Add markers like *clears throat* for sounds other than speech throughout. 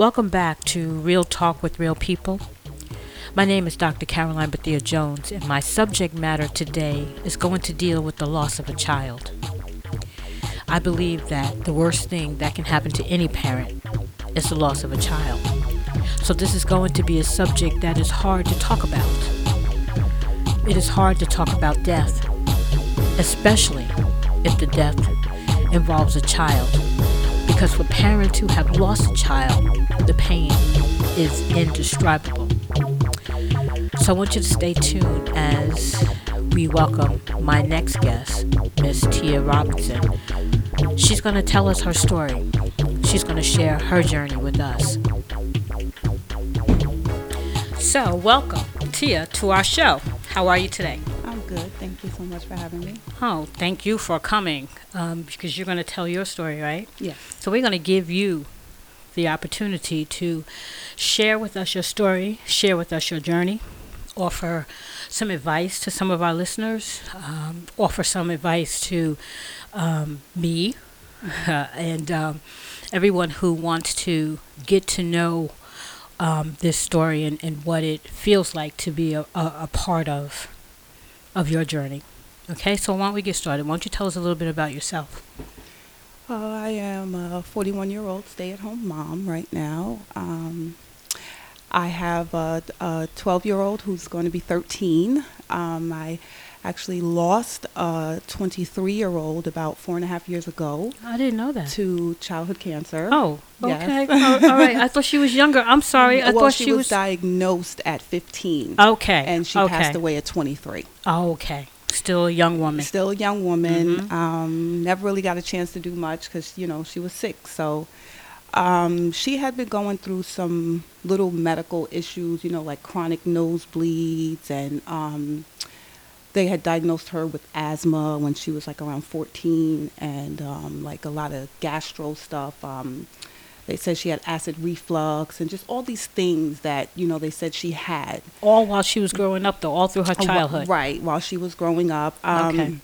Welcome back to Real Talk with Real People. My name is Dr. Caroline Bethea Jones, and my subject matter today is going to deal with the loss of a child. I believe that the worst thing that can happen to any parent is the loss of a child. So, this is going to be a subject that is hard to talk about. It is hard to talk about death, especially if the death involves a child. Because for parents who have lost a child, the pain is indescribable. So I want you to stay tuned as we welcome my next guest, Miss Tia Robinson. She's going to tell us her story. She's going to share her journey with us. So, welcome, Tia, to our show. How are you today? I'm good. Thank you so much for having me. Oh, thank you for coming um, because you're going to tell your story, right? Yes. So, we're going to give you the opportunity to share with us your story, share with us your journey, offer some advice to some of our listeners, um, offer some advice to um, me *laughs* and um, everyone who wants to get to know um, this story and, and what it feels like to be a, a, a part of of your journey. Okay, so why don't we get started? Why don't you tell us a little bit about yourself? I am a 41 year old stay at home mom right now. Um, I have a 12 year old who's going to be 13. Um, I actually lost a 23 year old about four and a half years ago I didn't know that. to childhood cancer. Oh, Yes. okay. Oh, all right. I thought she was younger. I'm sorry. I *laughs* well, thought she, she, was, diagnosed at 15 Okay. and she okay. passed away at 23. Oh, okay. Still a young woman. Still a young woman. Mhm. Um, never really got a chance to do much because you know she was sick. So um, she had been going through some little medical issues, you know, like chronic nosebleeds, and um, they had diagnosed her with asthma when she was like around 14, and um, like a lot of gastro stuff. Um, they said she had acid reflux and just all these things that you know they said she had. All while she was growing up, though, all through her childhood. Right, while she was growing up. Um, Okay.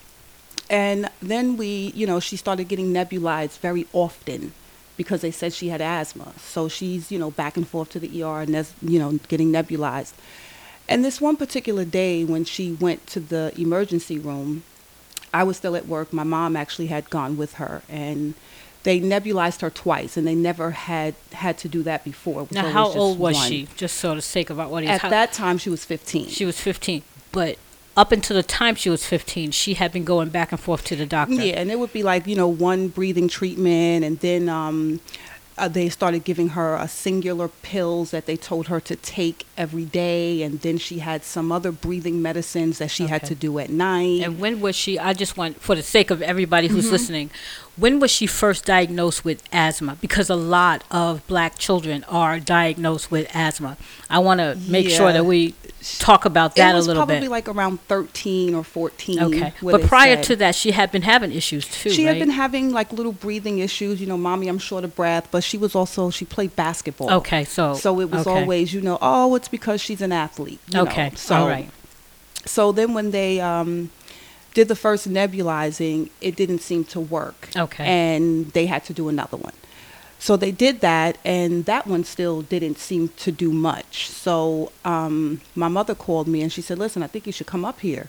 And then we, you know, she started getting nebulized very often because they said she had asthma. So she's, you know, back and forth to the ER and that's, you know, getting nebulized. And this one particular day when she went to the emergency room, I was still at work. My mom actually had gone with her and they nebulized her twice and they never had had to do that before. Now, always how just old was one. she? Just so the sake of our audience. At how- that time, she was 15. she was 15. But up until the time she was 15, she had been going back and forth to the doctor. Yeah, and it would be like, you know, one breathing treatment, and then um, uh, they started giving her a Singulair pills that they told her to take every day, and then she had some other breathing medicines that she had to do at night. And when was she? I just want, for the sake of everybody Mm-hmm. who's listening, when was she first diagnosed with asthma? Because a lot of black children are diagnosed with asthma. I want to make sure that we talk about that it was a little probably bit. like around 13 or 14. Okay. But prior said. to that, she had been having issues too, she right? had been having like little breathing issues, you know, mommy, I'm short of breath, but she was also, she played basketball. okay, so. So it was okay. always, you know, oh, it's because she's an athlete. you know. Okay, So, all right. So then when they um, did the first nebulizing, it didn't seem to work. Okay. And they had to do another one. So they did that, and that one still didn't seem to do much. So um, my mother called me and she said, Listen, I think you should come up here.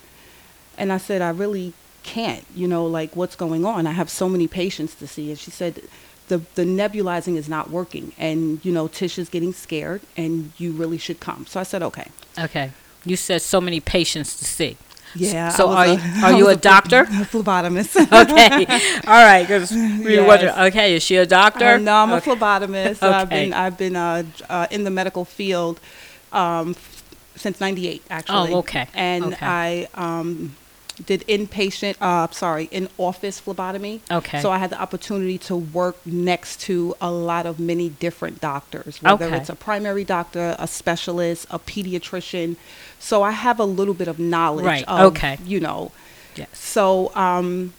And I said, I really can't, you know, like what's going on? I have so many patients to see. And she said, the, the nebulizing is not working. And, you know, Tish is getting scared, and you really should come. So I said, Okay. Okay. You said so many patients to see. Yeah. So are was you- a- *laughs* are you was a doctor? *laughs* phle- phlebotomist. *laughs* Okay. All right. Because we Yes. Okay. Is she a doctor? Uh, no, I'm a phlebotomist. Okay. I've been I've been uh, uh, in the medical field um, since '98, actually. Oh, okay. And Okay. I um, did inpatient, uh, sorry, in office phlebotomy. Okay. So I had the opportunity to work next to a lot of many different doctors, whether Okay. it's a primary doctor, a specialist, a pediatrician. So I have a little bit of knowledge. Right, Of, okay. You know. Yes. So um,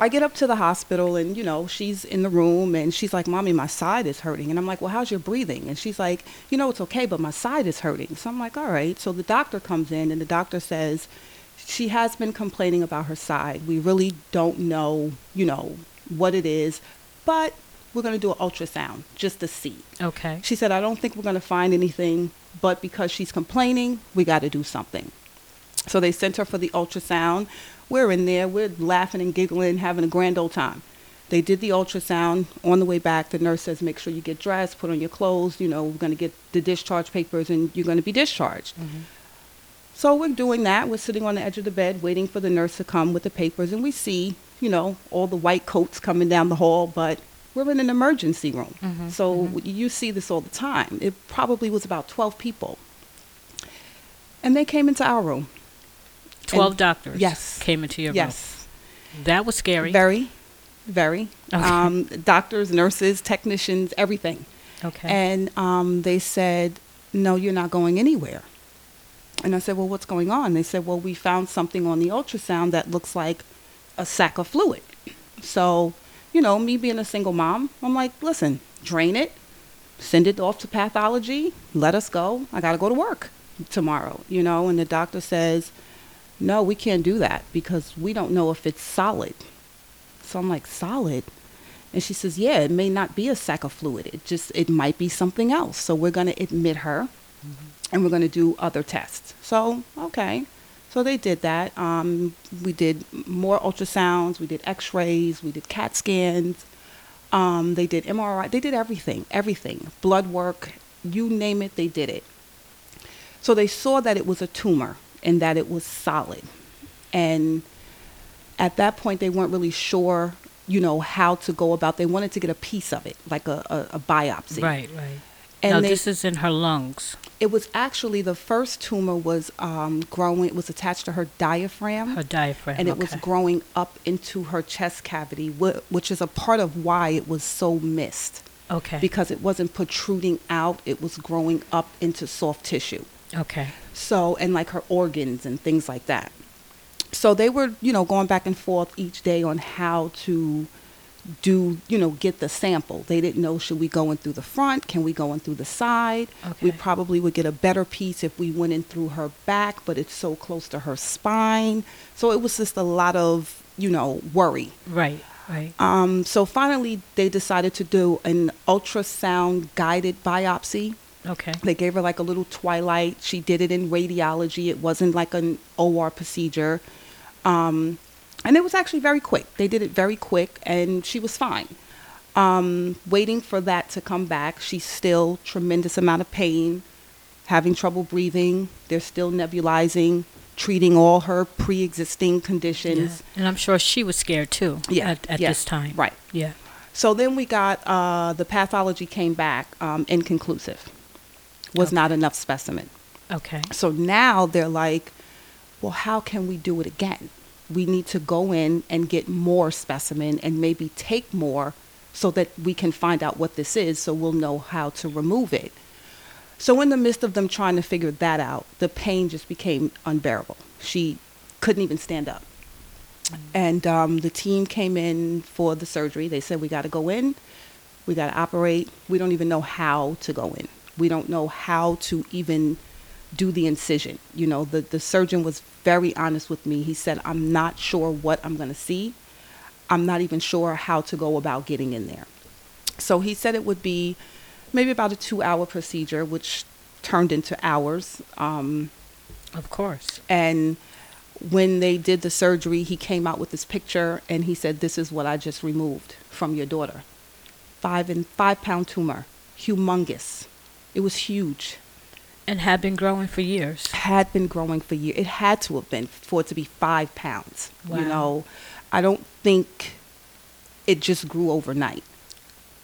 I get up to the hospital and, you know, she's in the room and she's like, Mommy, my side is hurting. And I'm like, Well, how's your breathing? And she's like, You know, it's okay, but my side is hurting. So I'm like, All right. So the doctor comes in and the doctor says, She has been complaining about her side. We really don't know, you know, what it is, but we're going to do an ultrasound just to see. Okay. She said, I don't think we're going to find anything, but because she's complaining, we got to do something. So they sent her for the ultrasound. We're in there, we're laughing and giggling, having a grand old time. They did the ultrasound. On the way back, the nurse says, make sure you get dressed, put on your clothes. You know, we're going to get the discharge papers and you're going to be discharged. Mm-hmm. So we're doing that. We're sitting on the edge of the bed waiting for the nurse to come with the papers, and we see, you know, all the white coats coming down the hall, but we're in an emergency room. Mhm, So you see this all the time. It probably was about 12 people. And they came into our room. 12 And- doctors yes. came into your yes. room. Yes. That was scary. Very, very. Okay. Um, doctors, nurses, technicians, everything. okay. And um, they said, No, you're not going anywhere. And I said, Well, what's going on? They said, Well, we found something on the ultrasound that looks like a sack of fluid. So, you know, me being a single mom, I'm like, Listen, drain it, send it off to pathology, let us go. I got to go to work tomorrow, you know. And the doctor says, No, we can't do that because we don't know if it's solid. So I'm like, Solid? And she says, "Yeah, it may not be a sack of fluid. It just it might be something else. So we're going to admit her, mm-hmm. and we're going to do other tests." So okay, so they did that. Um, we did more ultrasounds. We did X-rays. We did CAT scans. Um, they did MRI. They did everything, everything, blood work, you name it. They did it. So they saw that it was a tumor and that it was solid, and at that point they weren't really sure you know how to go about they wanted to get a piece of it like a, a, a biopsy right, right. And now, they, this is in her lungs, it was actually the first tumor was um, growing it was attached to her diaphragm her diaphragm. and it was growing up into her chest cavity wh- which is a part of why it was so missed Okay. because it wasn't protruding out it was growing up into soft tissue okay. so and like her organs and things like that so they were you know going back and forth each day on how to do you know get the sample they didn't know should we go in through the front can we go in through the side we probably would get a better piece if we went in through her back but it's so close to her spine so it was just a lot of you know worry Right, right. um, so finally they decided to do an ultrasound guided biopsy Okay. they gave her like a little twilight. She did it in radiology. It wasn't like an OR procedure. Um, and it was actually very quick. They did it very quick and she was fine. Um, waiting for that to come back, she's still tremendous amount of pain, having trouble breathing. They're still nebulizing, treating all her pre-existing Yeah. conditions. And I'm sure she was scared too Yeah, at, at yeah, this time. right. Yeah. So then we got uh, the pathology came back um, inconclusive. Was Okay. not enough specimen. Okay. So now they're like, well, how can we do it again? We need to go in and get more specimen and maybe take more so that we can find out what this is so we'll know how to remove it. So, in the midst of them trying to figure that out, the pain just became unbearable. She couldn't even stand up. And um, the team came in for the surgery. They said, We got to go in, we got to operate. We don't even know how to go in. We don't know how to even do the incision. You know, the, the surgeon was very honest with me. He said, I'm not sure what I'm going to see. I'm not even sure how to go about getting in there. So he said it would be maybe about a two hour procedure, which turned into hours. Um, Of course. and when they did the surgery, he came out with this picture and he said, This is what I just removed from your daughter. Five and five pound tumor, humongous. It was huge. And had been growing for years. Had been growing for years. It had to have been for it to be five pounds. Wow. You know, I don't think it just grew overnight.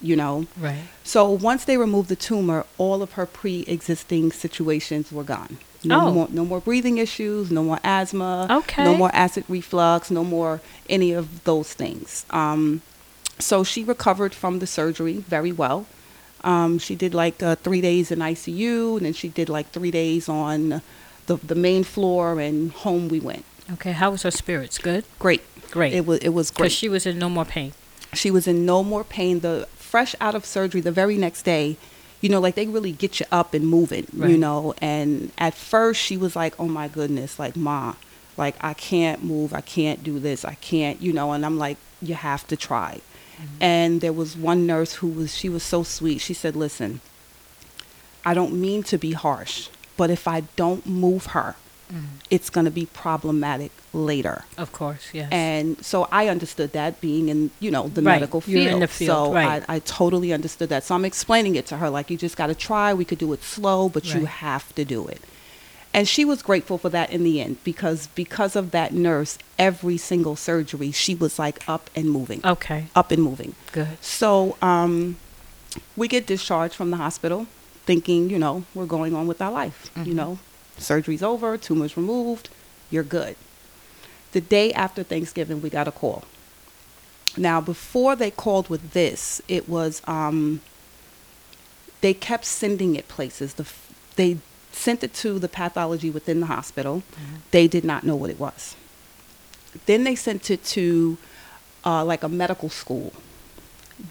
You know, Right. so once they removed the tumor, all of her pre-existing situations were gone. No Oh. more, no more breathing issues, no more asthma, Okay. no more acid reflux, no more any of those things. Um, so she recovered from the surgery very well. Um, she did like uh, three days in ICU, and then she did like three days on the the main floor, and home we went. Okay. How was her spirits? Good? Great, Great. It was it was great. Because she was in no more pain. she was in no more pain. The fresh out of surgery, the very next day, you know, like they really get you up and moving, right. you know. And at first, she was like, "Oh my goodness, like ma, like I can't move, I can't do this, I can't," you know. And I'm like, "You have to try." Mm-hmm. And there was one nurse who was, she was so sweet. She said, Listen, I don't mean to be harsh, but if I don't move her, mm-hmm. it's going to be problematic later. Of course, yes. And so I understood that being in, you know, the Right, medical you're field. in the field, so right. I, I totally understood that. So I'm explaining it to her like, you just got to try. We could do it slow, but you have to do it. And she was grateful for that in the end because because of that nurse, every single surgery, she was like up and moving, okay, up and moving. good. So um, we get discharged from the hospital, thinking, you know, we're going on with our life. You Mhm. know, surgery's over, tumors removed, you're good. The day after Thanksgiving, we got a call. Now, before they called with this, it was um, they kept sending it places. The f- they sent it to the pathology within the hospital. They did not know what it was. Then they sent it to uh, like a medical school.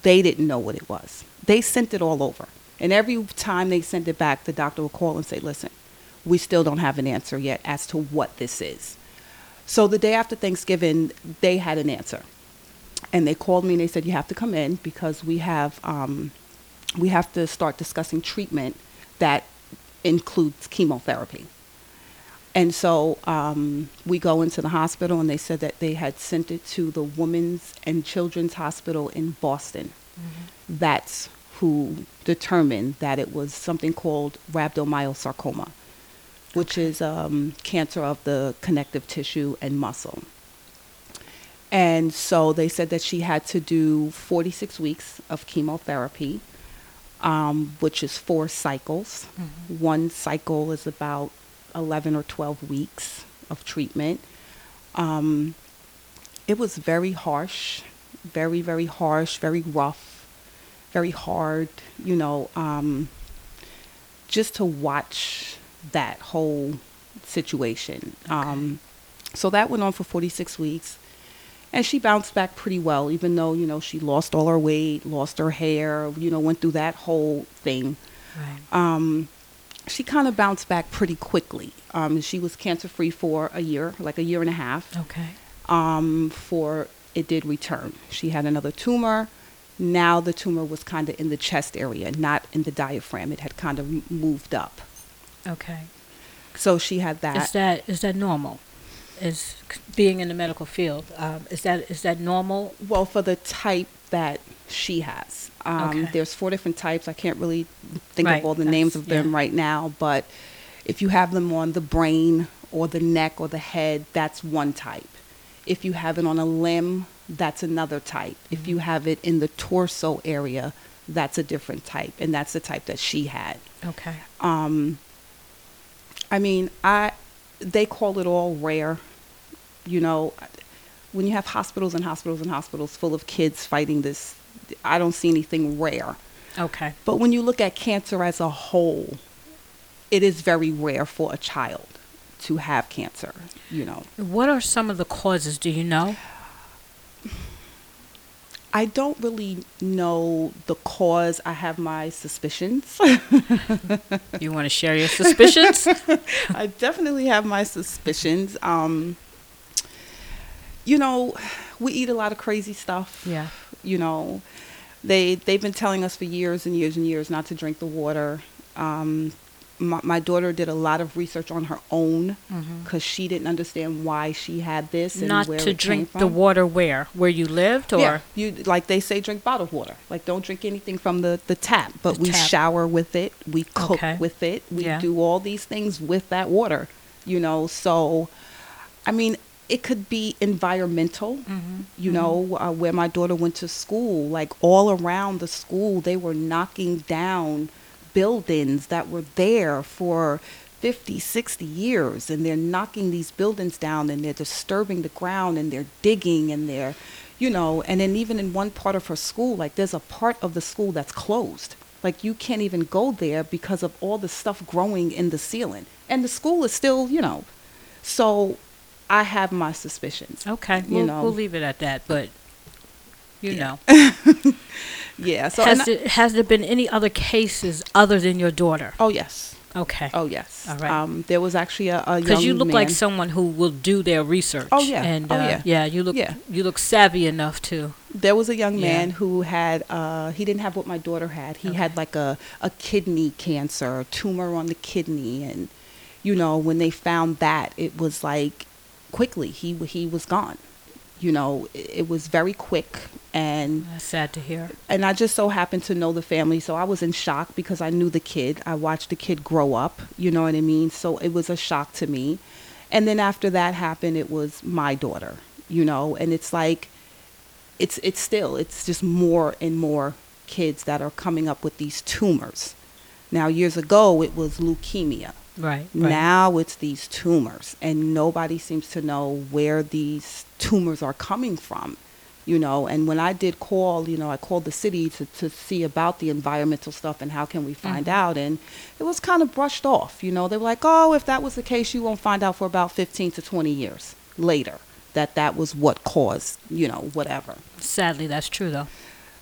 They didn't know what it was. They sent it all over. And every time they sent it back, the doctor would call and say, listen, we still don't have an answer yet as to what this is. So the day after Thanksgiving, they had an answer. And they called me and they said, you have to come in because we have, um, we have to start discussing treatment that includes chemotherapy. And so um, we go into the hospital, and they said that they had sent it to the Women's and Children's Hospital in Boston. That's who determined that it was something called rhabdomyosarcoma, which is um, cancer of the connective tissue and muscle. And so they said that she had to do 46 weeks of chemotherapy, um, which is four cycles. One cycle is about 11 or 12 weeks of treatment. Um, it was very harsh, very, very harsh, very rough, very hard, you know, um, just to watch that whole situation. Um, so that went on for 46 weeks. And she bounced back pretty well, even though, you know, she lost all her weight, lost her hair, you know, went through that whole thing Right. um, she kind of bounced back pretty quickly. Um, she was cancer free for a year, like a year and a half. Okay. Um, for it did return. She had another tumor. Now the tumor was kind of in the chest area, not in the diaphragm. It had kind of moved up. Okay. So she had that. Is that is that normal? Is being in the medical field um, is that is that normal? Well, for the type that she has, um, Okay. there's four different types. I can't really think Right, of all the names of them yeah. right now, but if you have them on the brain or the neck or the head, that's one type. If you have it on a limb, that's another type. If you Mm-hmm. have it in the torso area, that's a different type, and that's the type that she had. Okay. Um, I mean, I they call it all rare. You know, when you have hospitals and hospitals and hospitals full of kids fighting this, I don't see anything rare. Okay. But when you look at cancer as a whole, it is very rare for a child to have cancer. You know, What are some of the causes? Do you know? I don't really know the cause. I have my suspicions. *laughs* You want to share your suspicions? *laughs* I definitely have my suspicions. Um, you know, we eat a lot of crazy stuff. yeah. You know, they they've been telling us for years and years and years not to drink the water. Um, my, my daughter did a lot of research on her own because she didn't understand why she had this and Not where to it came drink the water where where you lived or Yeah, you like they say drink bottled water. Like don't drink anything from the the tap. But The we tap. shower with it. We cook Okay. with it. We Yeah. do all these things with that water. You know, so I mean, it could be environmental. Mhm. You know, uh, where my daughter went to school, like all around the school, they were knocking down buildings that were there for 50, 60 years. And they're knocking these buildings down and they're disturbing the ground and they're digging and they're, you know, and then even in one part of her school, like there's a part of the school that's closed. Like you can't even go there because of all the stuff growing in the ceiling. And the school is still, you know, so I have my suspicions. Okay. You We'll, know. we'll leave it at that. But you Yeah. know, *laughs* Yeah. So has I- there, has there been any other cases other than your daughter? Oh yes. Okay. Oh yes. All right. Um, there was actually a, a young Because you look like someone who will do their research. Oh, yeah. And Oh, uh, yeah. you look Yeah. you look savvy enough to. There was a young Yeah. man who had uh, he didn't have what my daughter had. He had like a, a kidney cancer, a tumor on the kidney, and you know when they found that, it was like quickly he he was gone. You know, it, was very quick, and That's sad to hear. and I just so happened to know the family, so I was in shock because I knew the kid. I watched the kid grow up, you know what I mean? So it was a shock to me. And then after that happened, it was my daughter, you know, and it's like it's it's still it's just more and more kids that are coming up with these tumors. Now years ago it was leukemia. Right. right. Now it's these tumors, and nobody seems to know where these tumors are coming from. You know, and when I did call, you know, I called the city to, to see about the environmental stuff and how can we find Mhm. out, and it was kind of brushed off. You know, they were like, oh, if that was the case, you won't find out for about 15 to 20 years later that that was what caused, you know, whatever. Sadly, that's true though.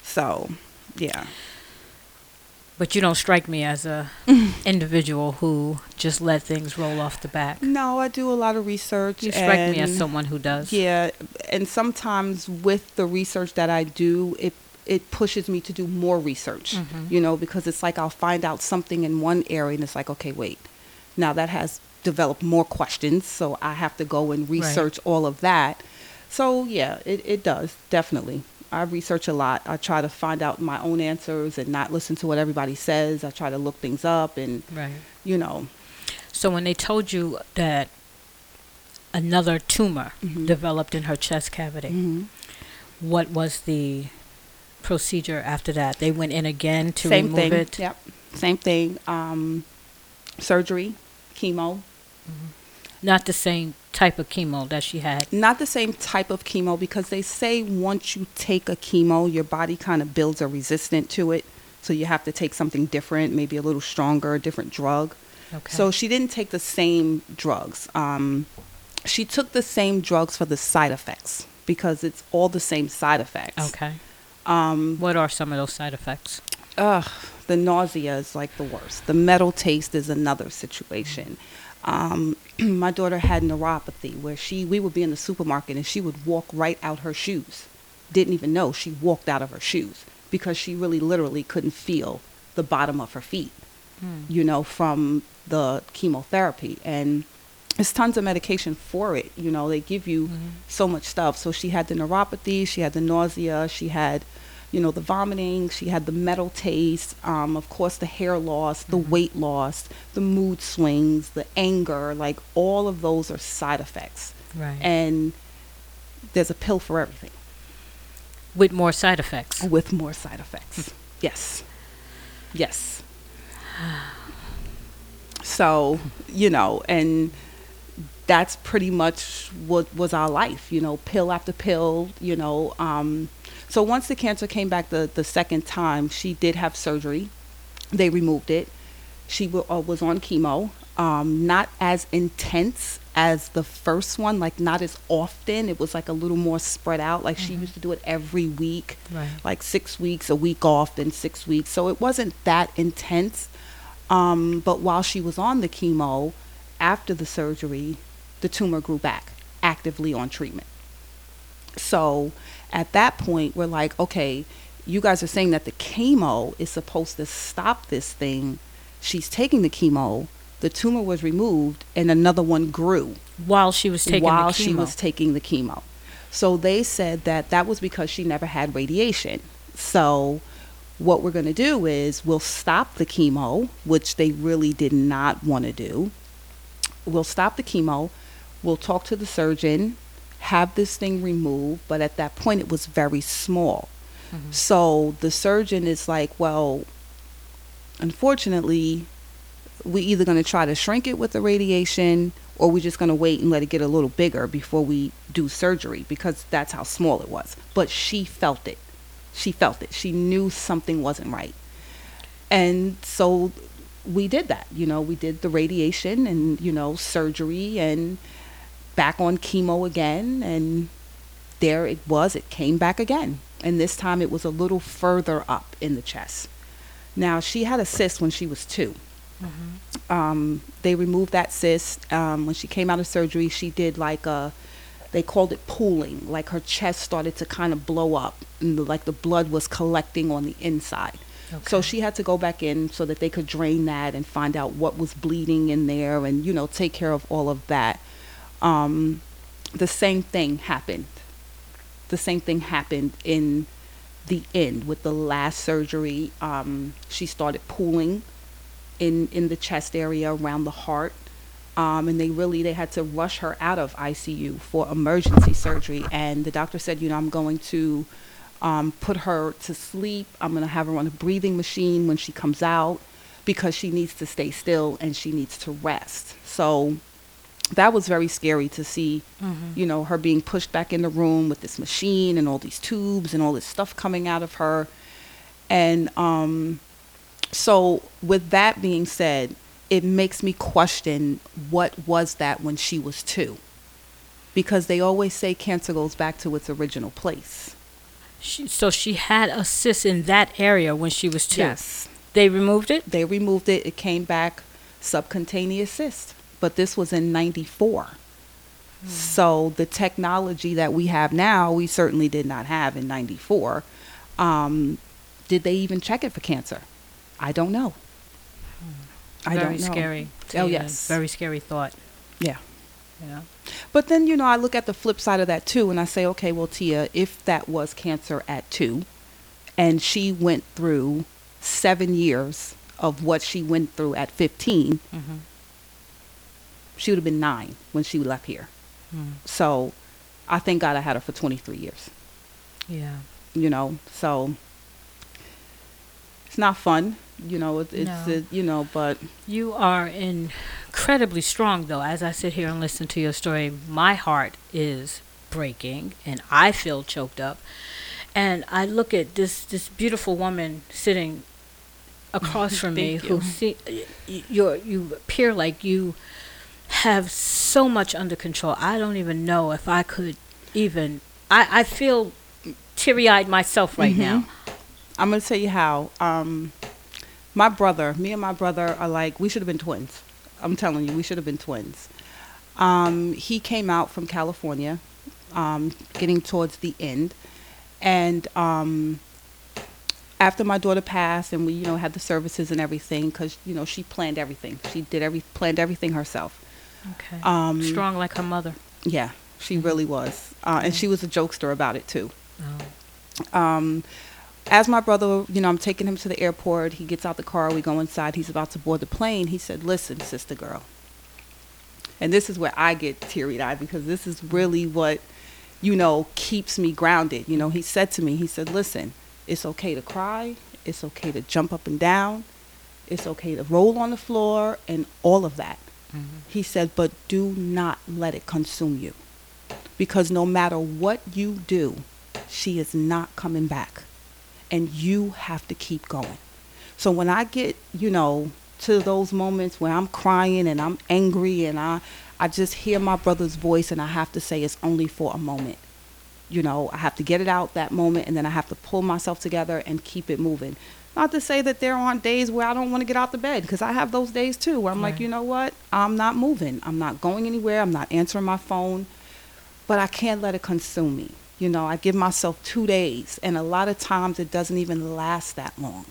So, yeah. But you don't strike me as a *laughs* individual who just let things roll off the back. No, I do a lot of research. You strike me as someone who does. Yeah, and sometimes with the research that I do, it it pushes me to do more research. Mhm. You know, because it's like I'll find out something in one area, and it's like, okay, wait, now that has developed more questions, so I have to go and research all of that. So yeah, it it does definitely. I research a lot. I try to find out my own answers and not listen to what everybody says. I try to look things up and Right. you know. So when they told you that another tumor Mhm. developed in her chest cavity, mhm. what was the procedure after that? They went in again to Same remove thing. it. Yep. Same thing. Um, surgery, chemo. Not the same type of chemo that she had. Not the same type of chemo because they say once you take a chemo, your body kind of builds a resistance to it. So you have to take something different, maybe a little stronger, a different drug. Okay. So she didn't take the same drugs. Um, she took the same drugs for the side effects because it's all the same side effects. okay. Um, What are some of those side effects? Ugh, the nausea is like the worst. The metal taste is another situation. Um, *clears throat* my daughter had neuropathy where she we would be in the supermarket and she would walk right out her shoes. Didn't even know she walked out of her shoes because she really literally couldn't feel the bottom of her feet, Hmm. you know, from the chemotherapy. And there's tons of medication for it. You know, they give you Mhm. so much stuff. So she had the neuropathy, she had the nausea, she had, you know, the vomiting, she had the metal taste, um, of course, the hair loss, the Mhm. weight loss, the mood swings, the anger. Like all of those are side effects. Right. And there's a pill for everything With more side effects. with more side effects. Yes. Yes. *sighs* So, you know, and that's pretty much what was our life, you know, pill after pill, you know. Um, so once the cancer came back the, the second time, she did have surgery. They removed it. She w- uh, was on chemo, um, not as intense as the first one, like not as often. It was like a little more spread out. Like she Mhm. used to do it every week Right. like six weeks, a week off, then six weeks. So it wasn't that intense. Um, but while she was on the chemo, after the surgery, the tumor grew back, actively on treatment. So at that point, we're like, okay, you guys are saying that the chemo is supposed to stop this thing. She's taking the chemo, the tumor was removed, and another one grew While she was taking while the she was taking the chemo. So they said that that was because she never had radiation. So what we're going to do is we'll stop the chemo, which they really did not want to do. We'll stop the chemo. We'll talk to the surgeon, have this thing removed, but at that point it was very small. Mhm. So the surgeon is like, well, unfortunately, we're either going to try to shrink it with the radiation or we're just going to wait and let it get a little bigger before we do surgery because that's how small it was. But she felt it. She felt it. She knew something wasn't right. And so we did that. You know, we did the radiation and, you know, surgery and back on chemo again. And there it was. It came back again. And this time it was a little further up in the chest. Now, she had a cyst when she was two. Um, they removed that cyst. Um, when she came out of surgery, she did like a, they called it pooling. Like her chest started to kind of blow up, and the, like the blood was collecting on the inside. So she had to go back in so that they could drain that and find out what was bleeding in there, and you know take care of all of that. Um, the same thing happened. The same thing happened in the end with the last surgery. Um, she started pooling in in the chest area around the heart, um, and they really they had to rush her out of ICU for emergency surgery. And the doctor said, you know, I'm going to um, put her to sleep. I'm going to have her on a breathing machine when she comes out because she needs to stay still and she needs to rest. So that was very scary to see, Mhm. you know, her being pushed back in the room with this machine and all these tubes and all this stuff coming out of her. And um, so, with that being said, it makes me question what was that when she was two? Because they always say cancer goes back to its original place. She, so she had a cyst in that area when she was two. Yes. They removed it. They removed it, it came back subcutaneous cyst. But this was in 94. So the technology that we have now, we certainly did not have in 94. Um, did they even check it for cancer? I don't know. I very don't know. scary. Oh, yes. Very scary thought. Yeah. Yeah. But then, you know, I look at the flip side of that too, and I say, okay, well, Tia, if that was cancer at two, and she went through seven years of what she went through at 15, Mm-hmm. She would have been nine when she left here. Mm. So I thank God I had her for 23 years, Yeah. you know, so it's not fun, you know, it, it's, No. uh, you know, but You are incredibly strong, though. As I sit here and listen to your story, my heart is breaking, and I feel choked up. And I look at this this beautiful woman sitting across *laughs* from me, Thank who see you you appear like you have so much under control. I don't even know if I could even. I I feel teary eyed myself right Mhm. now. I'm going to tell you how. Um, my brother, me and my brother are like, we should have been twins. I'm telling you, we should have been twins. Um, he came out from California, um, getting towards the end. And um, after my daughter passed and we, you know, had the services and everything, because, you know, she planned everything. She did every, planned everything herself. Okay. Um, Strong like her mother. Yeah, she really was. Uh, and she was a jokester about it, too. Oh. um, as my brother, you know, I'm taking him to the airport. He gets out the car. We go inside. He's about to board the plane. He said, "Listen, sister girl." And this is where I get teary-eyed because this is really what, you know, keeps me grounded. You know, he said to me, he said, "Listen, it's okay to cry. It's okay to jump up and down. It's okay to roll on the floor and all of that." Mhm. He said, but do not let it consume you. Because no matter what you do, she is not coming back. And you have to keep going. So when I get, you know, to those moments where I'm crying and I'm angry and I, I just hear my brother's voice and I have to say it's only for a moment. You know, I have to get it out that moment and then I have to pull myself together and keep it moving. Not to say that there aren't days where I don't want to get out the bed because I have those days too where I'm like, you know what? I'm not moving. I'm not going anywhere. I'm not answering my phone. But I can't let it consume me. You know, I give myself two days and a lot of times it doesn't even last that long.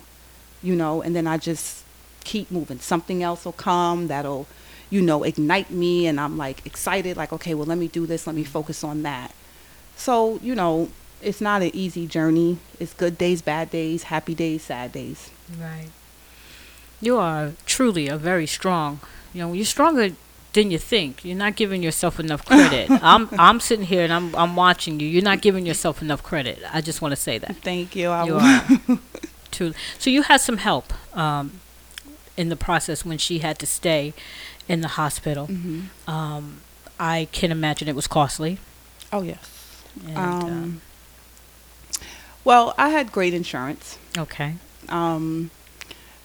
You know, and then I just keep moving. Something else will come that'll, you know, ignite me and I'm like excited, like, okay, well let me do this, let me focus on that. So, you know, it's not an easy journey. It's good days, bad days, happy days, sad days. Right. You are truly a very strong. You know, you're stronger than you think. You're not giving yourself enough credit. *laughs* I'm I'm sitting here and I'm I'm watching you. You're not giving yourself enough credit. I just want to say that. Thank you. I You will- are. *laughs* Truly. So you had some help um, in the process when she had to stay in the hospital. Mhm. Um, I can imagine it was costly. Oh yes. And, Um, well, I had great insurance. okay. Um,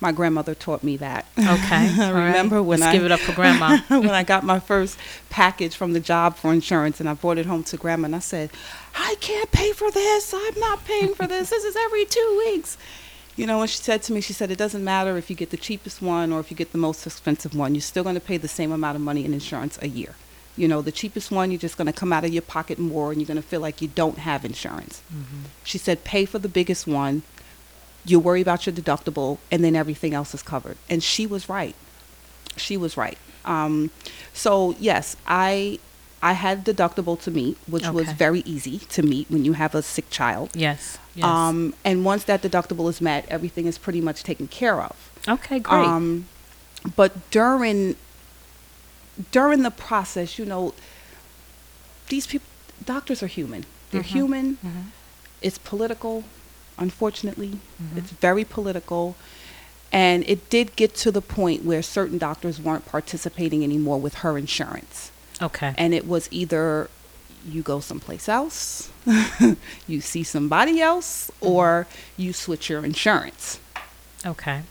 my grandmother taught me that. Okay. *laughs* I all right. remember when Let's I give it up for grandma. *laughs* when I got my first package from the job for insurance and I brought it home to grandma and I said, I can't pay for this. I'm not paying for this. This is every two weeks. You know, and she said to me, she said, it doesn't matter if you get the cheapest one or if you get the most expensive one, you're still going to pay the same amount of money in insurance a year. You know, the cheapest one, you're just going to come out of your pocket more and you're going to feel like you don't have insurance. Mm-hmm. She said, pay for the biggest one, you worry about your deductible, and then everything else is covered. And she was right. She was right. Um, so, yes, I. I had deductible to meet, which was very easy to meet when you have a sick child. Yes. Yes. Um, and once that deductible is met, everything is pretty much taken care of. okay. Great. Um, but during during the process, you know, these people, doctors are human. They're Mhm. human. Mhm. It's political, unfortunately. Mhm. It's very political. And it did get to the point where certain doctors weren't participating anymore with her insurance. Okay. And it was either you go someplace else, *laughs* you see somebody else, or you switch your insurance. Okay.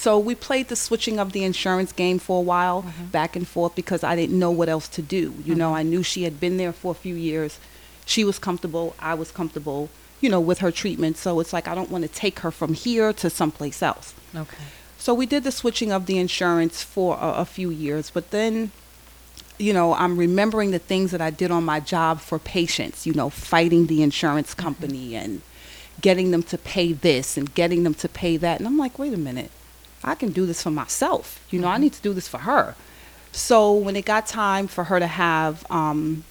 So we played the switching of the insurance game for a while, Mhm. back and forth, because I didn't know what else to do. You know, Mhm. I knew she had been there for a few years. She was comfortable. I was comfortable, you know, with her treatment. So it's like I don't want to take her from here to someplace else. Okay. So we did the switching of the insurance for a, a few years, but then, you know, I'm remembering the things that I did on my job for patients, you know, fighting the insurance company and getting them to pay this and getting them to pay that. And I'm like, wait a minute, I can do this for myself. You know, I Mhm. need to do this for her. So when it got time for her to have um,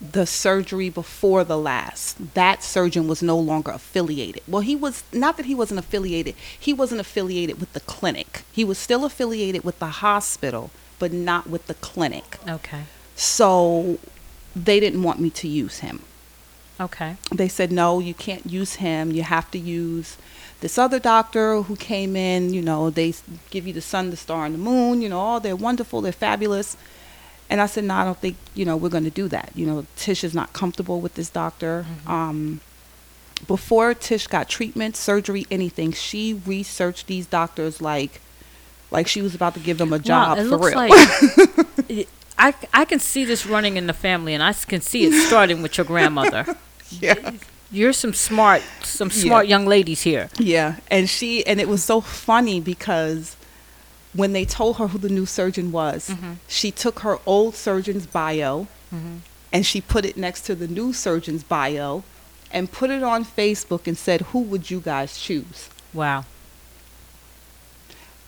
the surgery before the last, that surgeon was no longer affiliated. Well, he was not that he wasn't affiliated, he wasn't affiliated with the clinic. He was still affiliated with the hospital, but not with the clinic. Okay. So they didn't want me to use him. Okay. They said, no, you can't use him. You have to use this other doctor who came in. You know, they give you the sun, the star, and the moon. You know, oh, they're wonderful, they're fabulous. And I said, no, I don't think, you know, we're going to do that. You know, Tish is not comfortable with this doctor. Mhm. Um, before Tish got treatment, surgery, anything, she researched these doctors like, like she was about to give them a job wow, it for looks real. like *laughs* it- I, I can see this running in the family, and I can see it starting with your grandmother. *laughs* *laughs* yeah. You're some smart, some Yeah. smart young ladies here. Yeah, and she and it was so funny because when they told her who the new surgeon was, Mhm. she took her old surgeon's bio Mm-hmm. and she put it next to the new surgeon's bio and put it on Facebook and said, "Who would you guys choose?" Wow.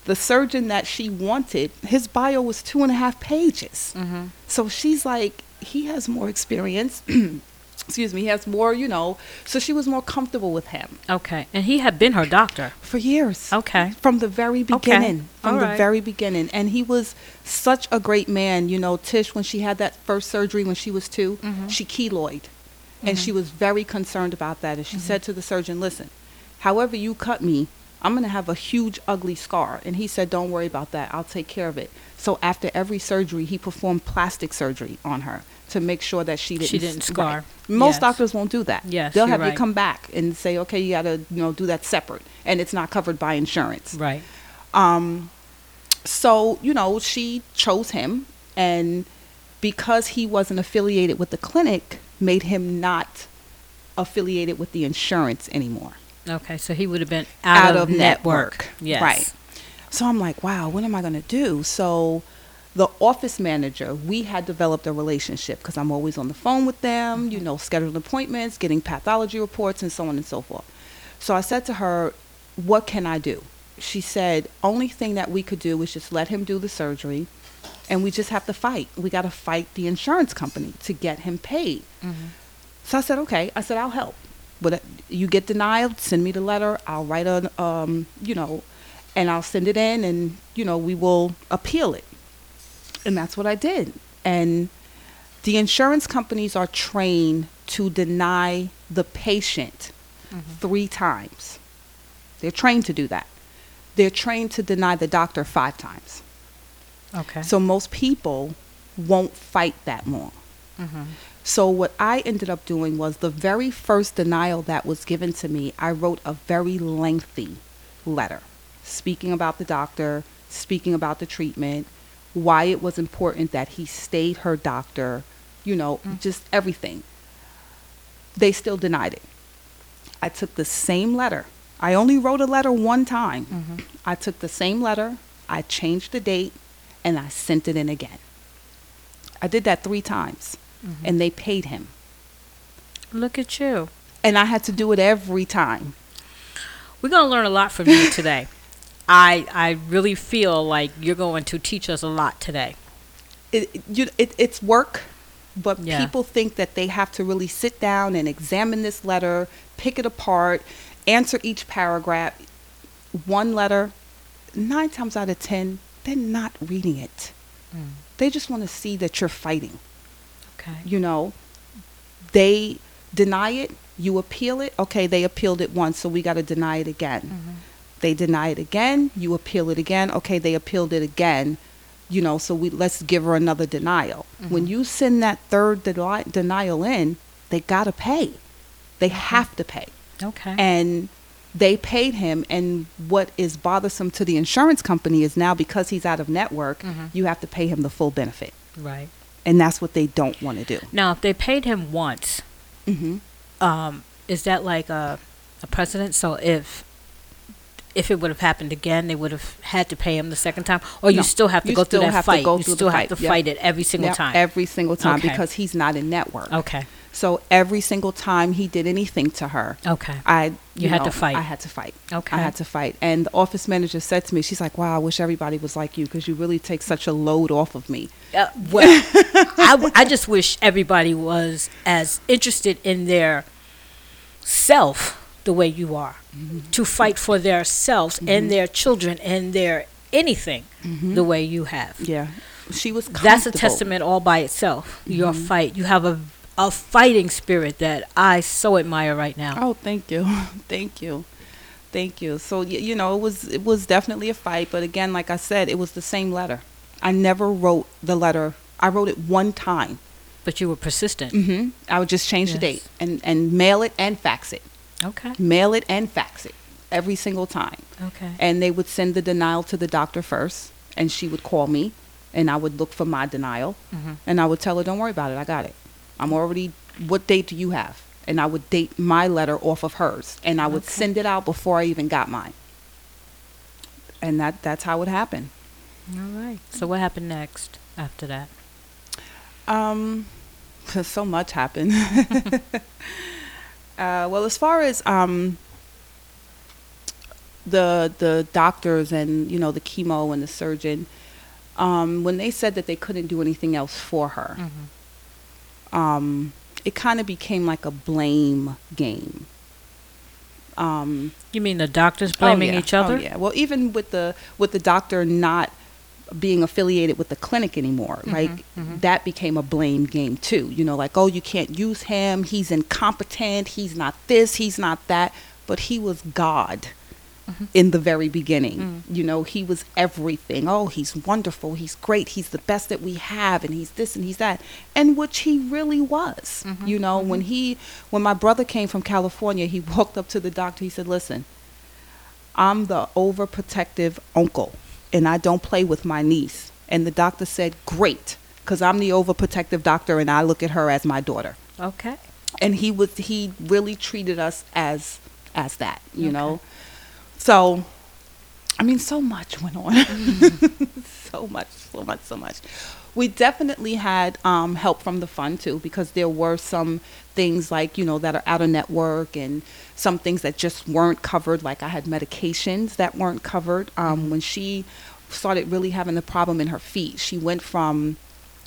The surgeon that she wanted, his bio was two and a half pages. Mm-hmm. So she's like, he has more experience. *clears throat* Excuse me, he has more, you know. So she was more comfortable with him Okay. And he had been her doctor. for years. Okay. from the very Okay. beginning from All the right. very beginning and he was such a great man you know tish when she had that first surgery when she was 2 Mhm. she keloid and she was very concerned about that and she Mhm. said to the surgeon listen however you cut me i'm going to have a huge ugly scar and he said don't worry about that i'll take care of it so after every surgery he performed plastic surgery on her to make sure that she didn't She didn't scar. right. most Yes. doctors won't do that Yes, they'll have you come back and say okay you got to you know do that separate and it's not covered by insurance Right. um, so you know, she chose him, and because he wasn't affiliated with the clinic, made him not affiliated with the insurance anymore. Okay. So he would have been out, of, network. Yes. Right. So I'm like, wow, what am I going to do? So the office manager, we had developed a relationship because I'm always on the phone with them, you know, scheduling appointments, getting pathology reports, and so on and so forth. So I said to her, what can I do? She said, only thing that we could do is just let him do the surgery, and we just have to fight. We got to fight the insurance company to get him paid. Mm-hmm. So I said, okay. I said, I'll help. But uh, you get denied, send me the letter. I'll write a, um, you know, and I'll send it in, and you know, we will appeal it. And that's what I did. And the insurance companies are trained to deny the patient Mm-hmm. three times. They're trained to do that. They're trained to deny the doctor five times. Okay. So most people won't fight that long. mm-hmm. So what I ended up doing was the very first denial that was given to me, I wrote a very lengthy letter speaking about the doctor, speaking about the treatment, why it was important that he stayed her doctor, you know, Mm. just everything. They still denied it. I took the same letter I only wrote a letter one time. Mm-hmm. I took the same letter, I changed the date, and I sent it in again. I did that three times, Mm-hmm. and they paid him. Look at you. And I had to do it every time. We're going to learn a lot from you *laughs* today. I I really feel like you're going to teach us a lot today. It, you, it, it's work, but Yeah. people think that they have to really sit down and examine this letter, pick it apart, answer each paragraph. One letter, nine times out of ten, they're not reading it. Mm. They just want to see that you're fighting. Okay. you know they deny it you appeal it okay they appealed it once so we got to deny it again Mhm. They deny it again you appeal it again. Okay they appealed it again you know so we let's give her another denial. When you send that third deni- denial in they got to pay. They have to pay. Okay. and they paid him and what is bothersome to the insurance company is now because he's out of network Mhm. you have to pay him the full benefit. Right. and that's what they don't want to do. Now, if they paid him once, hmm um, is that like a, a precedent? So if if it would have happened again, they would have had to pay him the second time, or you still have to you go through that fight. you still have fight, to yep. fight it every single Yep, time. Every single time Okay. because he's not in network. okay. So every single time he did anything to her, Okay. I You had to fight. I had to fight. Okay. I had to fight. And the office manager said to me, she's like, "Wow, I wish everybody was like you because you really take such a load off of me." Uh, well, I, w- I just wish everybody was as interested in their self the way you are, to fight for their selves and mm-hmm. their children and their anything mm-hmm. the way you have. Yeah, she was. That's a testament all by itself. Your mm-hmm. fight. You have a a fighting spirit that I so admire right now. Oh, thank you, *laughs* thank you, thank you. So y- you know, it was it was definitely a fight, but again, like I said, it was the same letter. I never wrote the letter. I wrote it one time. But you were persistent. hmm I would just change the date and and mail it and fax it. Okay. mail it and fax it every single time. Okay. And they would send the denial to the doctor first, and she would call me, and I would look for my denial, Mhm. and I would tell her, "Don't worry about it, I got it. I'm already. What date do you have?" And I would date my letter off of hers, and I would Okay. send it out before I even got mine. And that that's how it happened. All right. So what happened next after that? Um, *laughs* so much happened. *laughs* uh, well, as far as um, the the doctors and you know the chemo and the surgeon, um, when they said that they couldn't do anything else for her, Mm-hmm. um, it kind of became like a blame game. Um, You mean the doctors blaming oh, yeah. each other? Oh, yeah. Well, even with the with the doctor not being affiliated with the clinic anymore, right? mhm. That became a blame game too. You know, like, oh, you can't use him. He's incompetent. He's not this. He's not that. But he was God Mm-hmm. in the very beginning. Mm. You know, he was everything. Oh, he's wonderful. He's great. He's the best that we have, and he's this and he's that, and which he really was. Mhm, You know, when he, when my brother came from California, he *laughs* walked up to the doctor. He said, "Listen, I'm the overprotective uncle, and I don't play with my niece." And the doctor said, "Great." Because I'm the overprotective doctor, and I look at her as my daughter. Okay. And he was he really treated us as as that, you Okay. know. So, I mean, so much went on. *laughs* so much, so much, so much. We definitely had um, help from the fund too, because there were some things like you know that are out of network, and some things that just weren't covered. Like I had medications that weren't covered. Um, when she started really having the problem in her feet, she went from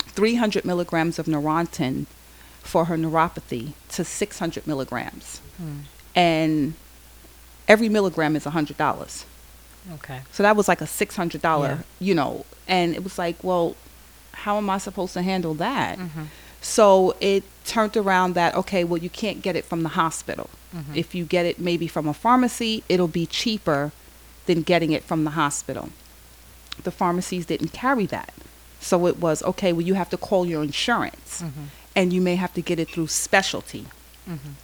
300 milligrams of Neurontin for her neuropathy to 600 milligrams, Hmm. and every milligram is $100. Okay. So that was like a six hundred dollar, Yeah. you know, and it was like, well, how am I supposed to handle that? Mhm. So it turned around that okay, well, you can't get it from the hospital. Mhm. If you get it maybe from a pharmacy, it'll be cheaper than getting it from the hospital. The pharmacies didn't carry that, so it was okay. Well, you have to call your insurance, Mhm. and you may have to get it through specialty. Mhm.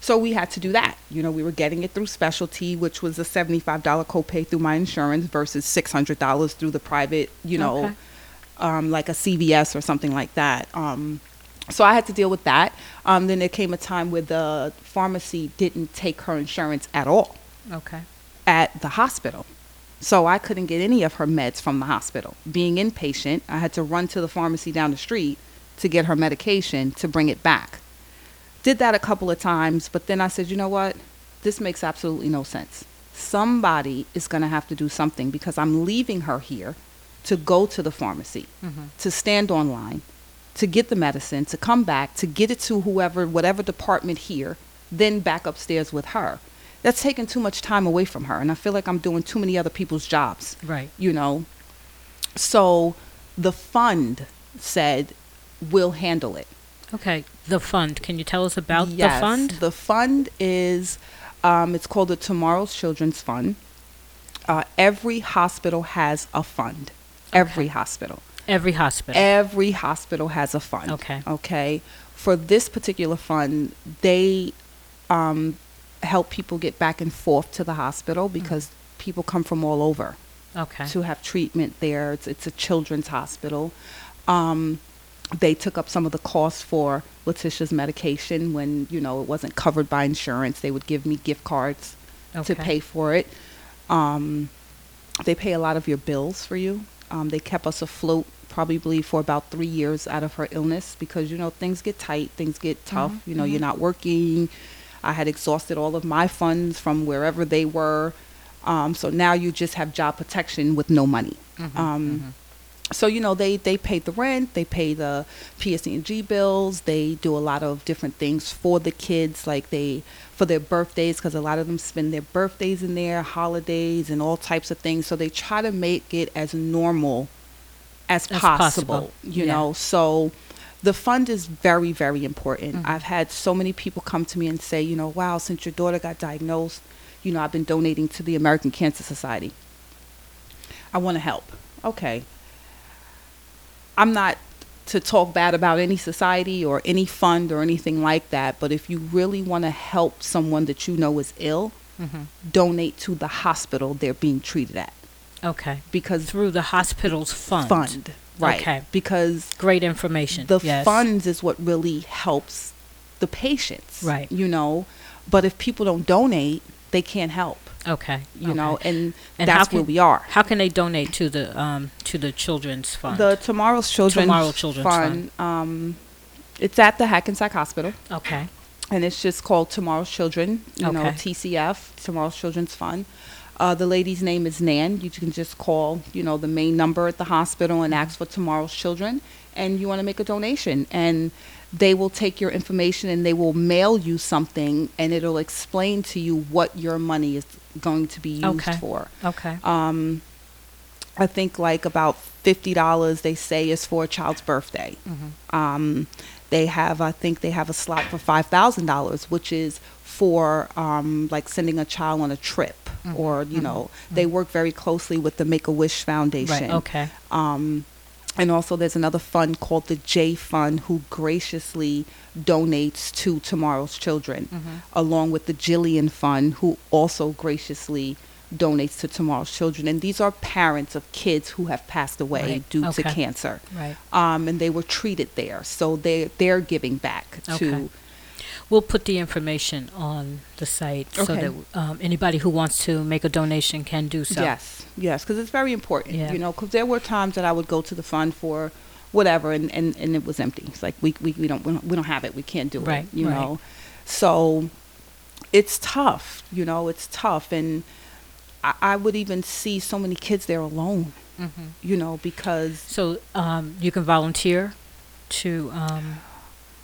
So we had to do that. You know, we were getting it through specialty, which was a $75 copay through my insurance versus $600 through the private, you know, Okay. Um, like a CVS or something like that. Um, so I had to deal with that. Um, then there came a time where the pharmacy didn't take her insurance at all. Okay. at the hospital. So I couldn't get any of her meds from the hospital. Being inpatient, I had to run to the pharmacy down the street to get her medication to bring it back. Did that a couple of times, but then I said, you know what? This makes absolutely no sense. Somebody is going to have to do something because I'm leaving her here to go to the pharmacy, to stand online, to get the medicine, to come back, to get it to whoever, whatever department here, then back upstairs with her. That's taking too much time away from her, and I feel like I'm doing too many other people's jobs Right. you know. So the fund said, we'll handle it. Okay. The fund. Can you tell us about Yes, the fund? The fund is, um, it's called the Tomorrow's Children's Fund. Uh, every hospital has a fund. Every Okay. hospital. Every hospital. Every hospital has a fund. Okay. Okay. For this particular fund, they um, help people get back and forth to the hospital because people come from all over okay. to have treatment there. It's, it's a children's hospital. Um, they took up some of the costs for LaTisha's medication when you know it wasn't covered by insurance. They would give me gift cards to pay for it. Um, they pay a lot of your bills for you. Um, they kept us afloat probably for about three years out of her illness because you know things get tight, things get tough. Mhm, You know, you're not working. I had exhausted all of my funds from wherever they were. Um, so now you just have job protection with no money. Mhm, Um, so you know they they pay the rent, they pay the PSE&G bills, they do a lot of different things for the kids, like they for their birthdays, because a lot of them spend their birthdays in there, holidays, and all types of things. So they try to make it as normal as, As possible, possible, you yeah. know. So the fund is very very important. Mhm. I've had so many people come to me and say, you know, wow, since your daughter got diagnosed, you know, I've been donating to the American Cancer Society. I want to help. Okay. I'm not to talk bad about any society or any fund or anything like that, but if you really want to help someone that you know is ill, mhm. donate to the hospital they're being treated at Okay. because Through the hospital's fund. fund, right? Okay. Because Great information. the yes. funds is what really helps the patients, Right. You know, but if people don't donate, they can't help, Okay. you okay. know, and, And how that's where can- we are. How can they donate to the um to the children's fund? The Tomorrow's Children's, Tomorrow Children's Fund, um, it's at the Hackensack Hospital. okay. and it's just called Tomorrow's Children, you know, Okay. TCF, Tomorrow's Children's Fund. Uh, the lady's name is Nan. You can just call, you know, the main number at the hospital and ask for Tomorrow's Children, and you want to make a donation, and they will take your information and they will mail you something, and it'll explain to you what your money is going to be used Okay. for. Okay. Um, I think like about fifty dollars they say is for a child's birthday. Mm-hmm. Um, they have, I think they have a slot for five thousand dollars, which is for um, like sending a child on a trip, Mhm, or you mhm, know, they work very closely with the Make a Wish Foundation. Right. Okay. Um, and also, there's another fund called the J Fund, who graciously donates to Tomorrow's Children, Mhm. along with the Jillian Fund, who also graciously donates to Tomorrow's Children. And these are parents of kids who have passed away Right. due to cancer, Right. um, and they were treated there, so they they're giving back Okay. to. We'll put the information on the site so Okay. that um, anybody who wants to make a donation can do so. Yes, yes, because it's very important. Yeah. You know, because there were times that I would go to the fund for whatever, and, and, and it was empty. It's like we, we, we don't we don't we don't have it. We can't do Right, it. You right. know, so it's tough. You know, it's tough, and I, I would even see so many kids there alone. Mhm. You know, because So um, you can volunteer to. Um,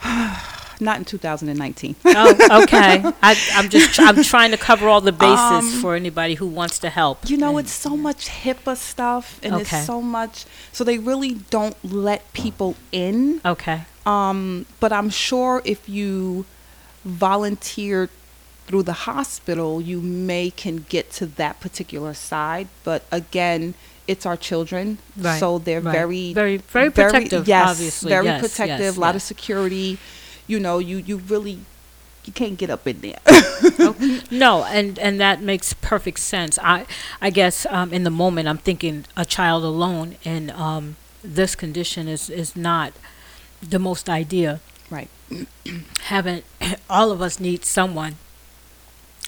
*sighs* *sighs* not in 2019. oh, okay. *laughs* I, I'm just I'm trying to cover all the bases Um, for anybody who wants to help. You know, And- it's so much HIPAA stuff, and Okay. it's so much. So they really don't let people in. okay. Um, but I'm sure if you volunteer through the hospital, you may can get to that particular side. But again, it's our children, Right, so they're right. very, Very- very protective, Yes, obviously. very Yes, protective. yes, a lot of security. You know, you you really you can't get up in there. *laughs* No, and and that makes perfect sense. I I guess um, in the moment I'm thinking a child alone in um, this condition is is not the most idea. right. *clears throat* Having *clears throat* all of us need someone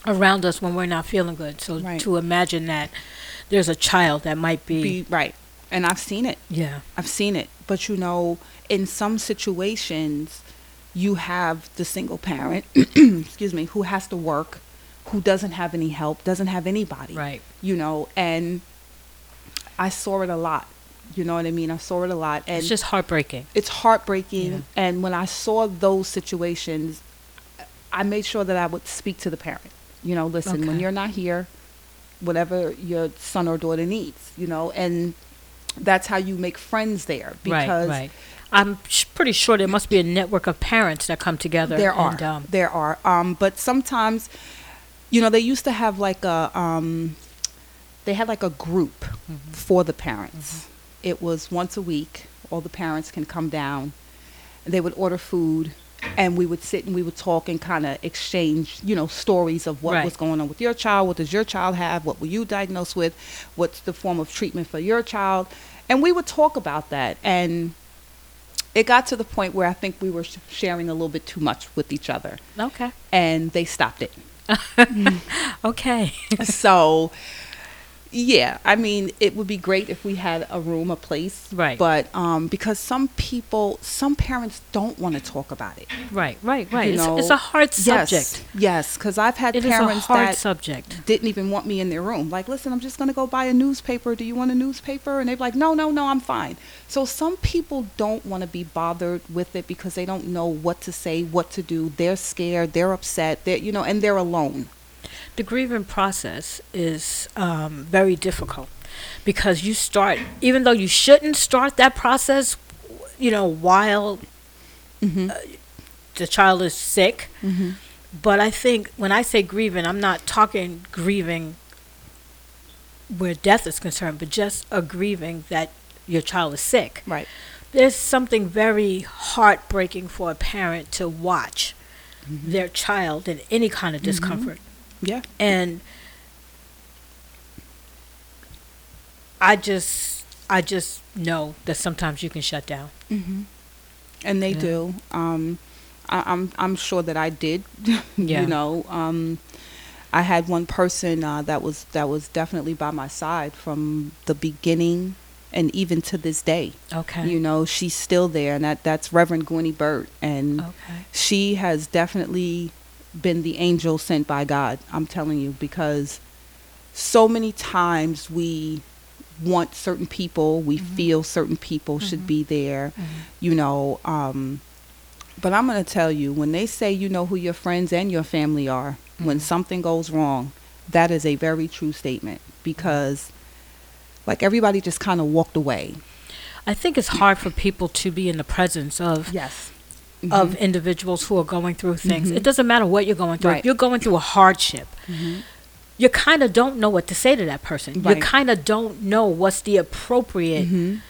around us when we're not feeling good. So Right. to imagine that there's a child that might be, Be right. And I've seen it. yeah, I've seen it. But you know, in some situations, you have the single parent, *clears throat* excuse me, who has to work, who doesn't have any help, doesn't have anybody. right. You know, and I saw it a lot. You know what I mean? I saw it a lot. And It's just heartbreaking. it's heartbreaking. Yeah. And when I saw those situations, I made sure that I would speak to the parent. You know, listen, when you're not here, whatever your son or daughter needs, you know, and that's how you make friends there because right, right. I'm sh- pretty sure there must be a network of parents that come together. there and, are Um, there are. Um but sometimes you know they used to have like a um they had like a group Mm-hmm. for the parents. It was once a week all the parents can come down. They would order food and we would sit and we would talk and kind of exchange you know stories of what Right. was going on with your child. What does your child have? What were you diagnosed with? What's the form of treatment for your child? And we would talk about that. And it got to the point where I think we were sharing a little bit too much with each other, okay. and they stopped it. *laughs* Okay. so, yeah, I mean, it would be great if we had a room, a place, Right. But um, because some people, some parents don't want to talk about it. right, right, right. You It's, know, it's a hard subject. yes, because I've had It is a parents hard that subject. didn't even want me in their room. Like, listen, I'm just going to go buy a newspaper. Do you want a newspaper? And they're like, no, no, no, I'm fine. So some people don't want to be bothered with it because they don't know what to say, what to do. They're scared. They're upset. They're, you know, and they're alone. The grieving process is um, very difficult because you start, even though you shouldn't start that process, you know, while Mm-hmm. the child is sick. Mm-hmm. But I think when I say grieving, I'm not talking grieving where death is concerned, but just a grieving that your child is sick. Right. There's something very heartbreaking for a parent to watch their child in any kind of discomfort. Yeah. And I just I just know that sometimes you can shut down. Mm-hmm. And they Yeah. do. Um, I, I'm I'm sure that I did. *laughs* Yeah. You know, um, I had one person uh, that was that was definitely by my side from the beginning and even to this day. Okay. You know, she's still there, and that that's Reverend Gwenny Burt, and okay. she has definitely been the angel sent by God. I'm telling you, because so many times we want certain people, we Mhm. feel certain people should Mhm. be there, Mhm. you know. Um, but I'm going to tell you, when they say you know who your friends and your family are, when Mhm. something goes wrong, that is a very true statement because, like, everybody just kind of walked away. I think it's hard for people to be in the presence of Yes. Of individuals who are going through things. It doesn't matter what you're going through. Right. If you're going through a hardship, Mhm. you kind of don't know what to say to that person. You kind of don't know what's the appropriate Mhm.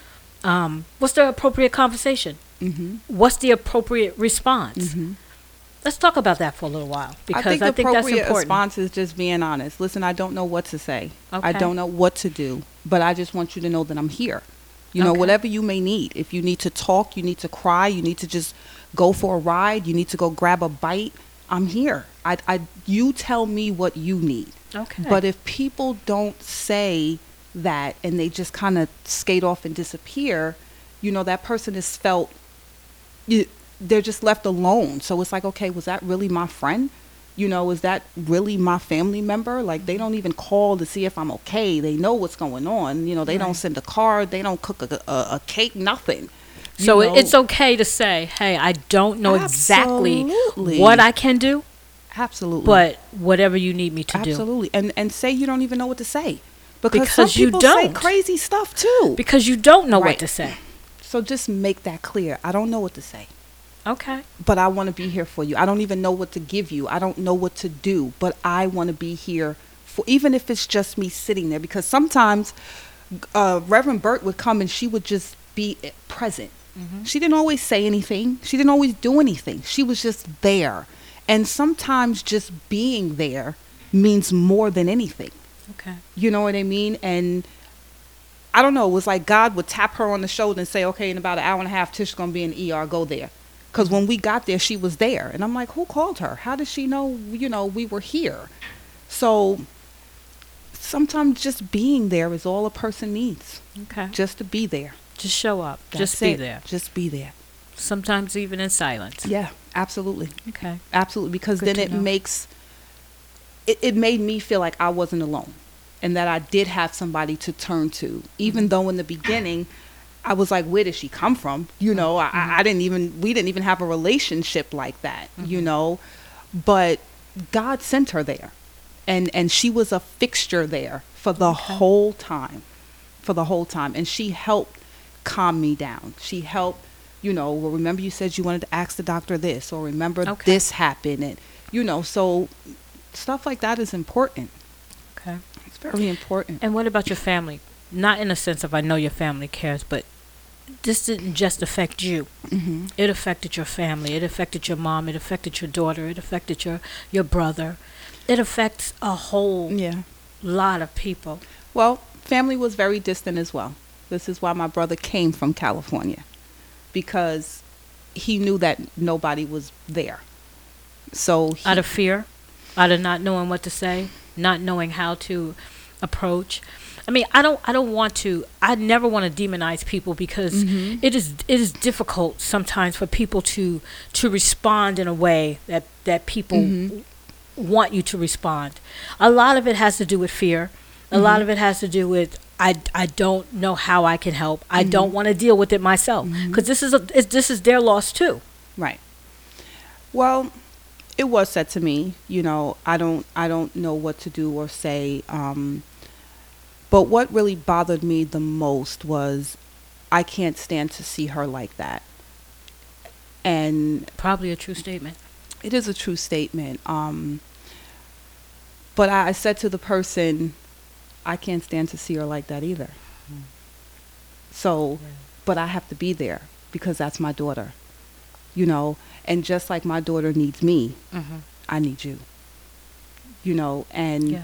um what's the appropriate conversation? Mhm. What's the appropriate response? Mhm. Let's talk about that for a little while because I think I think, that's important. response is just being honest. Listen, I don't know what to say. I don't know what to do, but I just want you to know that I'm here. You know, Okay. whatever you may need. If you need to talk, you need to cry, you need to just go for a ride, you need to go grab a bite, I'm here. I, I, you tell me what you need. Okay. But if people don't say that and they just kind of skate off and disappear, you know, that person is felt, you, they're just left alone. So it's like, okay, was that really my friend? You know, is that really my family member? Like, they don't even call to see if I'm okay. They know what's going on. You know, they don't send a card, they don't cook a, a, a cake, nothing. So know? it's okay to say, "Hey, I don't know exactly what I can do, Absolutely. but whatever you need me to do." Absolutely. And, and say you don't even know what to say. Because, Because some you people say don't. crazy stuff too. Because you don't know Right. what to say. So just make that clear. I don't know what to say, Okay. but I want to be here for you. I don't even know what to give you. I don't know what to do, but I want to be here for even if it's just me sitting there because sometimes uh, Reverend Burt would come and she would just be present. She didn't always say anything. She didn't always do anything. She was just there. And sometimes just being there means more than anything. Okay. You know what I mean? And I don't know. It was like God would tap her on the shoulder and say, "Okay, in about an hour and a half, Tish gonna be in ER. Go there." Because when we got there, she was there, and I'm like, "Who called her? How did she know? You know, we were here?" So sometimes just being there is all a person needs. Okay. Just to be there. Just show up. That's Just be it. there. Just be there. Sometimes even in silence. Yeah, absolutely. Okay. Absolutely. Because Good then it know. makes it, it made me feel like I wasn't alone and that I did have somebody to turn to. Even Mm-hmm. though in the beginning I was like, where did she come from? You know, I, Mm-hmm. I didn't even we didn't even have a relationship like that, you know. But God sent her there. And and she was a fixture there for the Okay. whole time. For the whole time. And she helped calm me down. She helped, you know, well remember you said you wanted to ask the doctor this or remember Okay. this happened and you know, so stuff like that is important. Okay. It's very important. And what about your family? Not in the sense of I know your family cares, but this didn't just affect you. Mm-hmm. It affected your family. It affected your mom. It affected your daughter. It affected your your brother. It affects a whole Yeah. lot of people. Well, family was very distant as well. This is why my brother came from California because he knew that nobody was there. So he, Out of fear, out of not knowing what to say, not knowing how to approach. I mean, I don't I don't want to I never want to demonize people because Mhm. it is it is difficult sometimes for people to to respond in a way that that people Mhm. want you to respond. A lot of it has to do with fear. A lot of it has to do with I, I don't know how I can help. I don't want to deal with it myself because this is a this is their loss too. Right. Well, it was said to me, you know, I don't I don't know what to do or say. Um, but what really bothered me the most was I can't stand to see her like that. And Probably a true statement. it is a true statement. Um, but I, I said to the person, I can't stand to see her like that either. So, but I have to be there because that's my daughter, you know. And just like my daughter needs me, Mm-hmm. I need you, you know. And Yeah.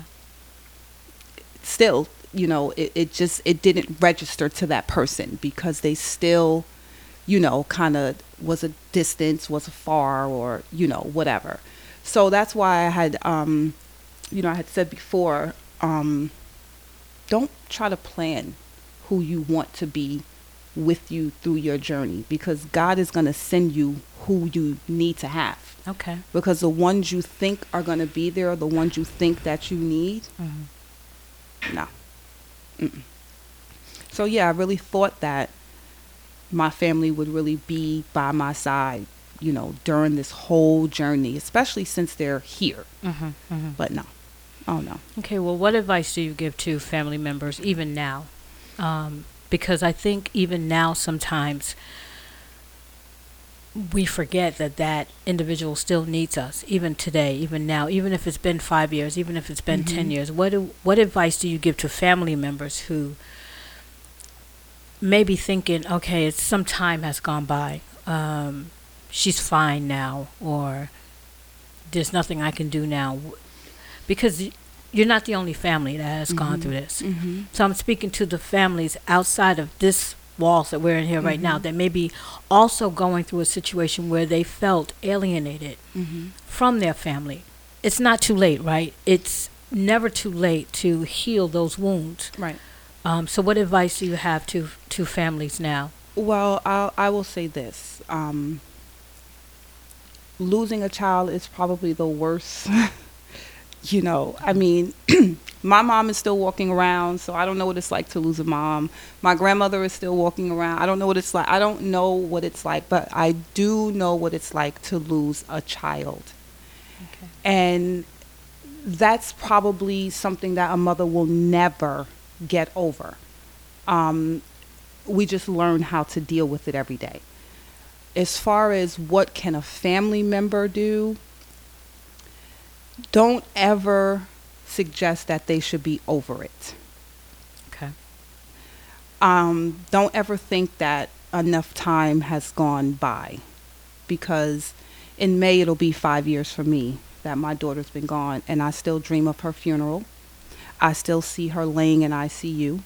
still, you know, it, it just it didn't register to that person because they still, you know, kind of was a distance, was far, or you know, whatever. So that's why I had, um, you know, I had said before, um, don't try to plan who you want to be with you through your journey because God is going to send you who you need to have Okay. because the ones you think are going to be there, the ones you think that you need, Mm-hmm. no. Mm-mm. So yeah, I really thought that my family would really be by my side, you know, during this whole journey, especially since they're here. Mm-hmm. Mm-hmm. But no, oh no. Okay, well, what advice do you give to family members even now? Um, because I think even now sometimes we forget that that individual still needs us, even today, even now, even if it's been five years, even if it's been ten Mhm. years. What do, what advice do you give to family members who may be thinking, okay, it's some time has gone by, um, she's fine now, or there's nothing I can do now, because you're not the only family that has gone Mhm. through this. Mm-hmm. So I'm speaking to the families outside of this walls that we're in here right now Mhm. that may be also going through a situation where they felt alienated Mm-hmm. from their family. It's not too late, right? It's never too late to heal those wounds. Right. Um, so, what advice do you have to to families now? Well, I'll, I will say this. Um, losing a child is probably the worst. *laughs* you know, I mean, *clears throat* my mom is still walking around, so I don't know what it's like to lose a mom. My grandmother is still walking around. I don't know what it's like. I don't know what it's like, but I do know what it's like to lose a child. Okay. And that's probably something that a mother will never get over. Um, we just learn how to deal with it every day. As far as what can a family member do, don't ever suggest that they should be over it. Okay. Um, don't ever think that enough time has gone by because in May it'll be five years for me that my daughter's been gone and I still dream of her funeral. I still see her laying in ICU.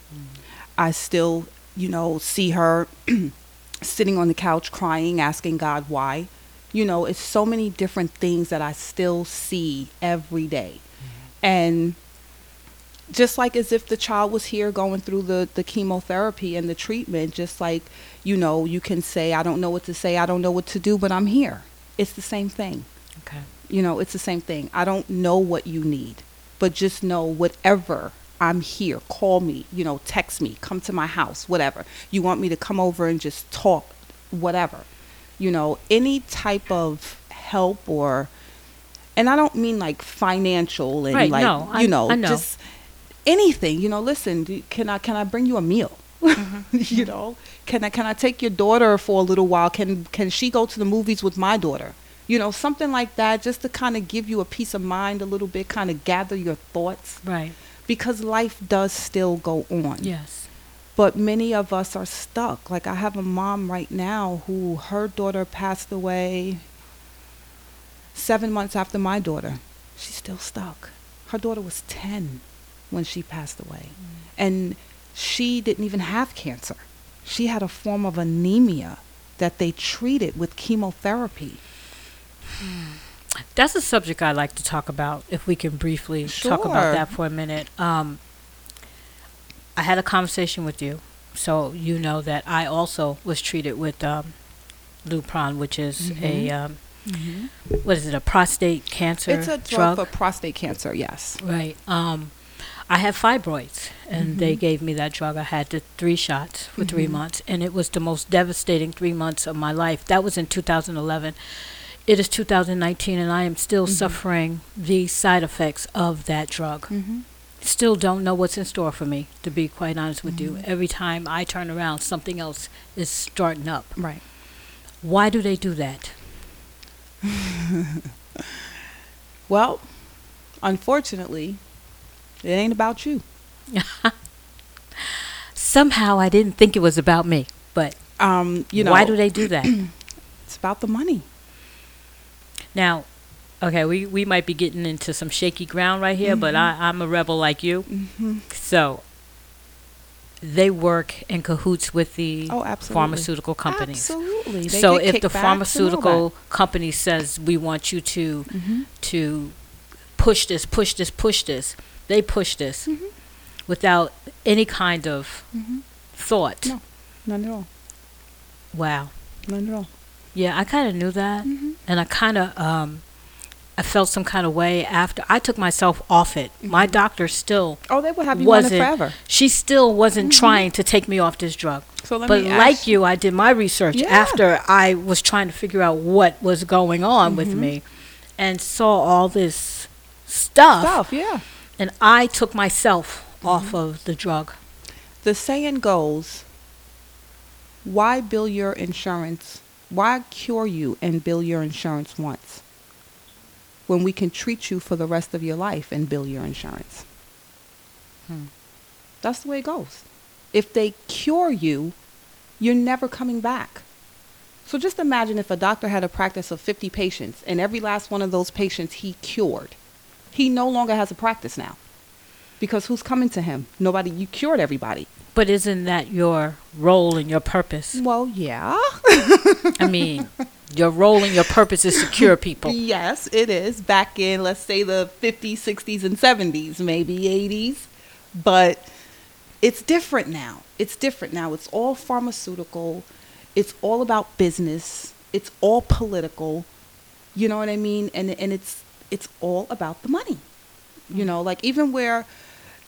I still, you know, see her *clears throat* sitting on the couch crying, asking God why. You know, it's so many different things that I still see every day. Mm-hmm. And just like as if the child was here going through the, the chemotherapy and the treatment, just like, you know, you can say, I don't know what to say, I don't know what to do, but I'm here. It's the same thing. Okay. You know, it's the same thing. I don't know what you need, but just know whatever I'm here. Call me, you know, text me, come to my house, whatever. You want me to come over and just talk, whatever. You know, any type of help or, and I don't mean like financial and Right, like, no, you know, I know. just anything. You know, listen, do- can I can I bring you a meal? Mm-hmm. *laughs* you know, can I can I take your daughter for a little while? Can can she go to the movies with my daughter? You know, something like that, just to kind of give you a peace of mind a little bit, kind of gather your thoughts, Right. because life does still go on. Yes. But many of us are stuck. Like I have a mom right now who her daughter passed away seven months after my daughter. She's still stuck. Her daughter was 10 when she passed away. And she didn't even have cancer. She had a form of anemia that they treated with chemotherapy. That's a subject I'd like to talk about if we can briefly talk about that for a minute. Um, I had a conversation with you, so you know that I also was treated with um, Lupron, which is a um, what is it? A prostate cancer It's a drug, for prostate cancer, yes. Right. Um, I have fibroids, and they gave me that drug. I had the three shots for three Mhm. months, and it was the most devastating three months of my life. That was in 2011. It is 2019, and I am still Mhm. suffering the side effects of that drug. Mm-hmm. Still don't know what's in store for me, to be quite honest with you. Mhm. Every time I turn around, something else is starting up. Right. Why do they do that? *laughs* Well, unfortunately, it ain't about you. *laughs* Somehow I didn't think it was about me, but Um, you know, why do they do that? *clears throat* It's about the money. Now, okay, we, we might be getting into some shaky ground right here, but I, I'm a rebel like you. Mm-hmm. So they work in cahoots with the Oh, pharmaceutical companies. Absolutely. They So if the kickbacks and all pharmaceutical company says we want you to. Mhm. to push this, push this, push this, they push this Mhm. without any kind of Mhm. thought. No. None at all. Wow. None at all. Yeah, I kind of knew that. Mhm. and I kind of um, I felt some kind of way after I took myself off it. My Mhm. doctor still, Oh, they would have you on it forever. she still wasn't Mhm. trying to take me off this drug. So let but like you, I did my research Yeah. after I was trying to figure out what was going on with Mhm. me, and saw all this stuff, stuff. Yeah. and I took myself off Mm-hmm. of the drug. The saying goes, "Why bill your insurance? Why cure you and bill your insurance once, when we can treat you for the rest of your life and bill your insurance?" Hmm. That's the way it goes. If they cure you, you're never coming back. So just imagine if a doctor had a practice of 50 patients and every last one of those patients he cured. He no longer has a practice now. Because who's coming to him? Nobody. You cured everybody. But isn't that your role and your purpose? Well, yeah. I mean, your role and your purpose is to cure people. *laughs* Yes, it is. Back in, let's say, the 50s, 60s, and 70s, maybe 80s. But it's different now. It's different now. It's all pharmaceutical. It's all about business. It's all political. You know what I mean? And and it's it's all about the money. You mm-hmm. know, like even where,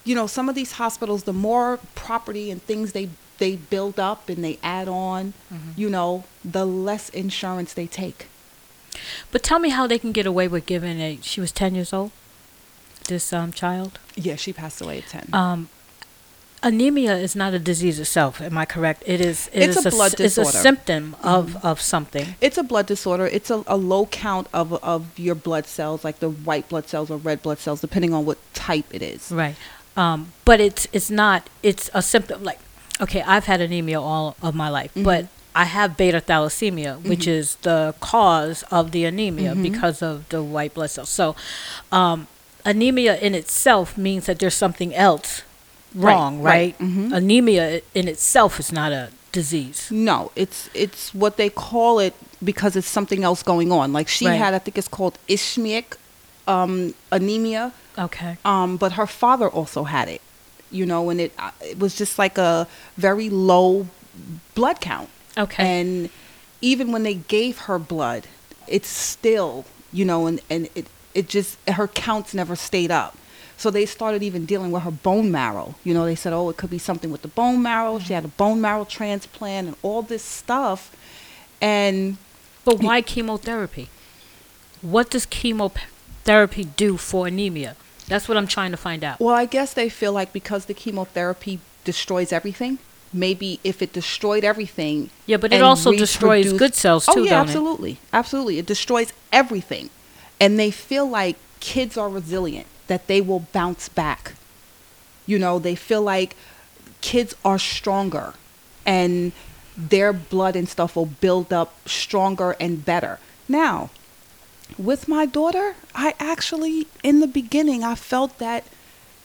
you know, some of these hospitals, the more property and things they they build up and they add on, you know, the less insurance they take. But tell me how they can get away with giving a. She was ten years old. This um child. Yeah, she passed away at 10. Um, anemia is not a disease itself. Am I correct? It is. it It's is a blood It's a disorder. Mm-hmm. symptom of of something. it's a blood disorder. It's a, a low count of, of your blood cells, like the white blood cells or red blood cells, depending on what type it is. Right. Um, but it's it's not. It's a symptom. Like, okay, I've had anemia all of my life, but Mhm. I have beta thalassemia, which Mhm. is the cause of the anemia Mhm. because of the white blood cells. So, um, anemia in itself means that there's something else Right, wrong, right. right? Mhm. Anemia in itself is not a disease. No, it's it's what they call it because it's something else going on. Like she Right. had, I think it's called ischemic um, anemia, Okay. Um, but her father also had it, you know, and it uh, it was just like a very low blood count. Okay. And even when they gave her blood, it's still, you know, and, and it, it just, her counts never stayed up. So they started even dealing with her bone marrow. You know, they said, oh, it could be something with the bone marrow. She had a bone marrow transplant and all this stuff. And But why chemotherapy? What does chemotherapy do for anemia? That's what I'm trying to find out. Well, I guess they feel like because the chemotherapy destroys everything, maybe if it destroyed everything. Yeah, but it also destroys good cells oh, too. oh, yeah, don't it? absolutely, absolutely. It destroys everything, and they feel like kids are resilient, that they will bounce back. You know, they feel like kids are stronger, and their blood and stuff will build up stronger and better. Now, with my daughter, I actually, in the beginning, I felt that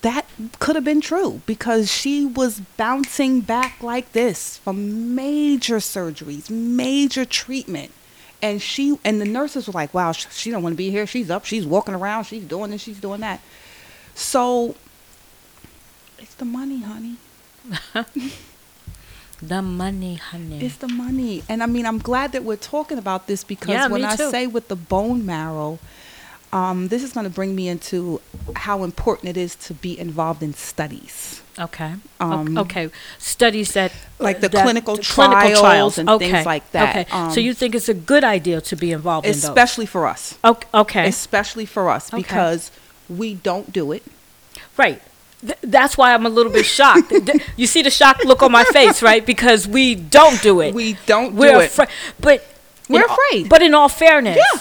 that could have been true because she was bouncing back like this from major surgeries, major treatment. And she and the nurses were like, "Wow, she don't want to be here. She's up. She's walking around. She's doing this. She's doing that." So it's the money, honey. *laughs* The money, honey. It's the money. And I mean, I'm glad that we're talking about this because Yeah, when I too. say with the bone marrow, um, this is going to bring me into how important it is to be involved in studies. Okay. Um, okay. Studies that like the that- clinical the clinical trials trials and okay. things like that. Okay. so Um, you think it's a good idea to be involved in Especially for us. Okay. Okay. Especially for us Okay. because we don't do it. Right. Th- that's why I'm a little bit shocked. You see the shocked look on my face, right? Because we don't do it. We don't We're do it. afraid. But We're all- afraid. But in all fairness, Yeah.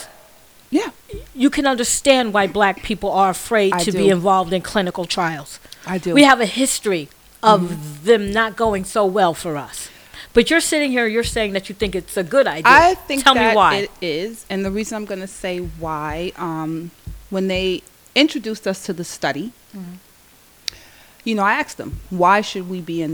Yeah. you can understand why black people are afraid I to be involved in clinical trials. I do. We have a history of Mm-hmm. them not going so well for us. But you're sitting here, you're saying that you think it's a good idea. I think Tell that me why. it is, and the reason I'm going to say why, um, when they introduced us to the study, you know, I asked them, why should we be in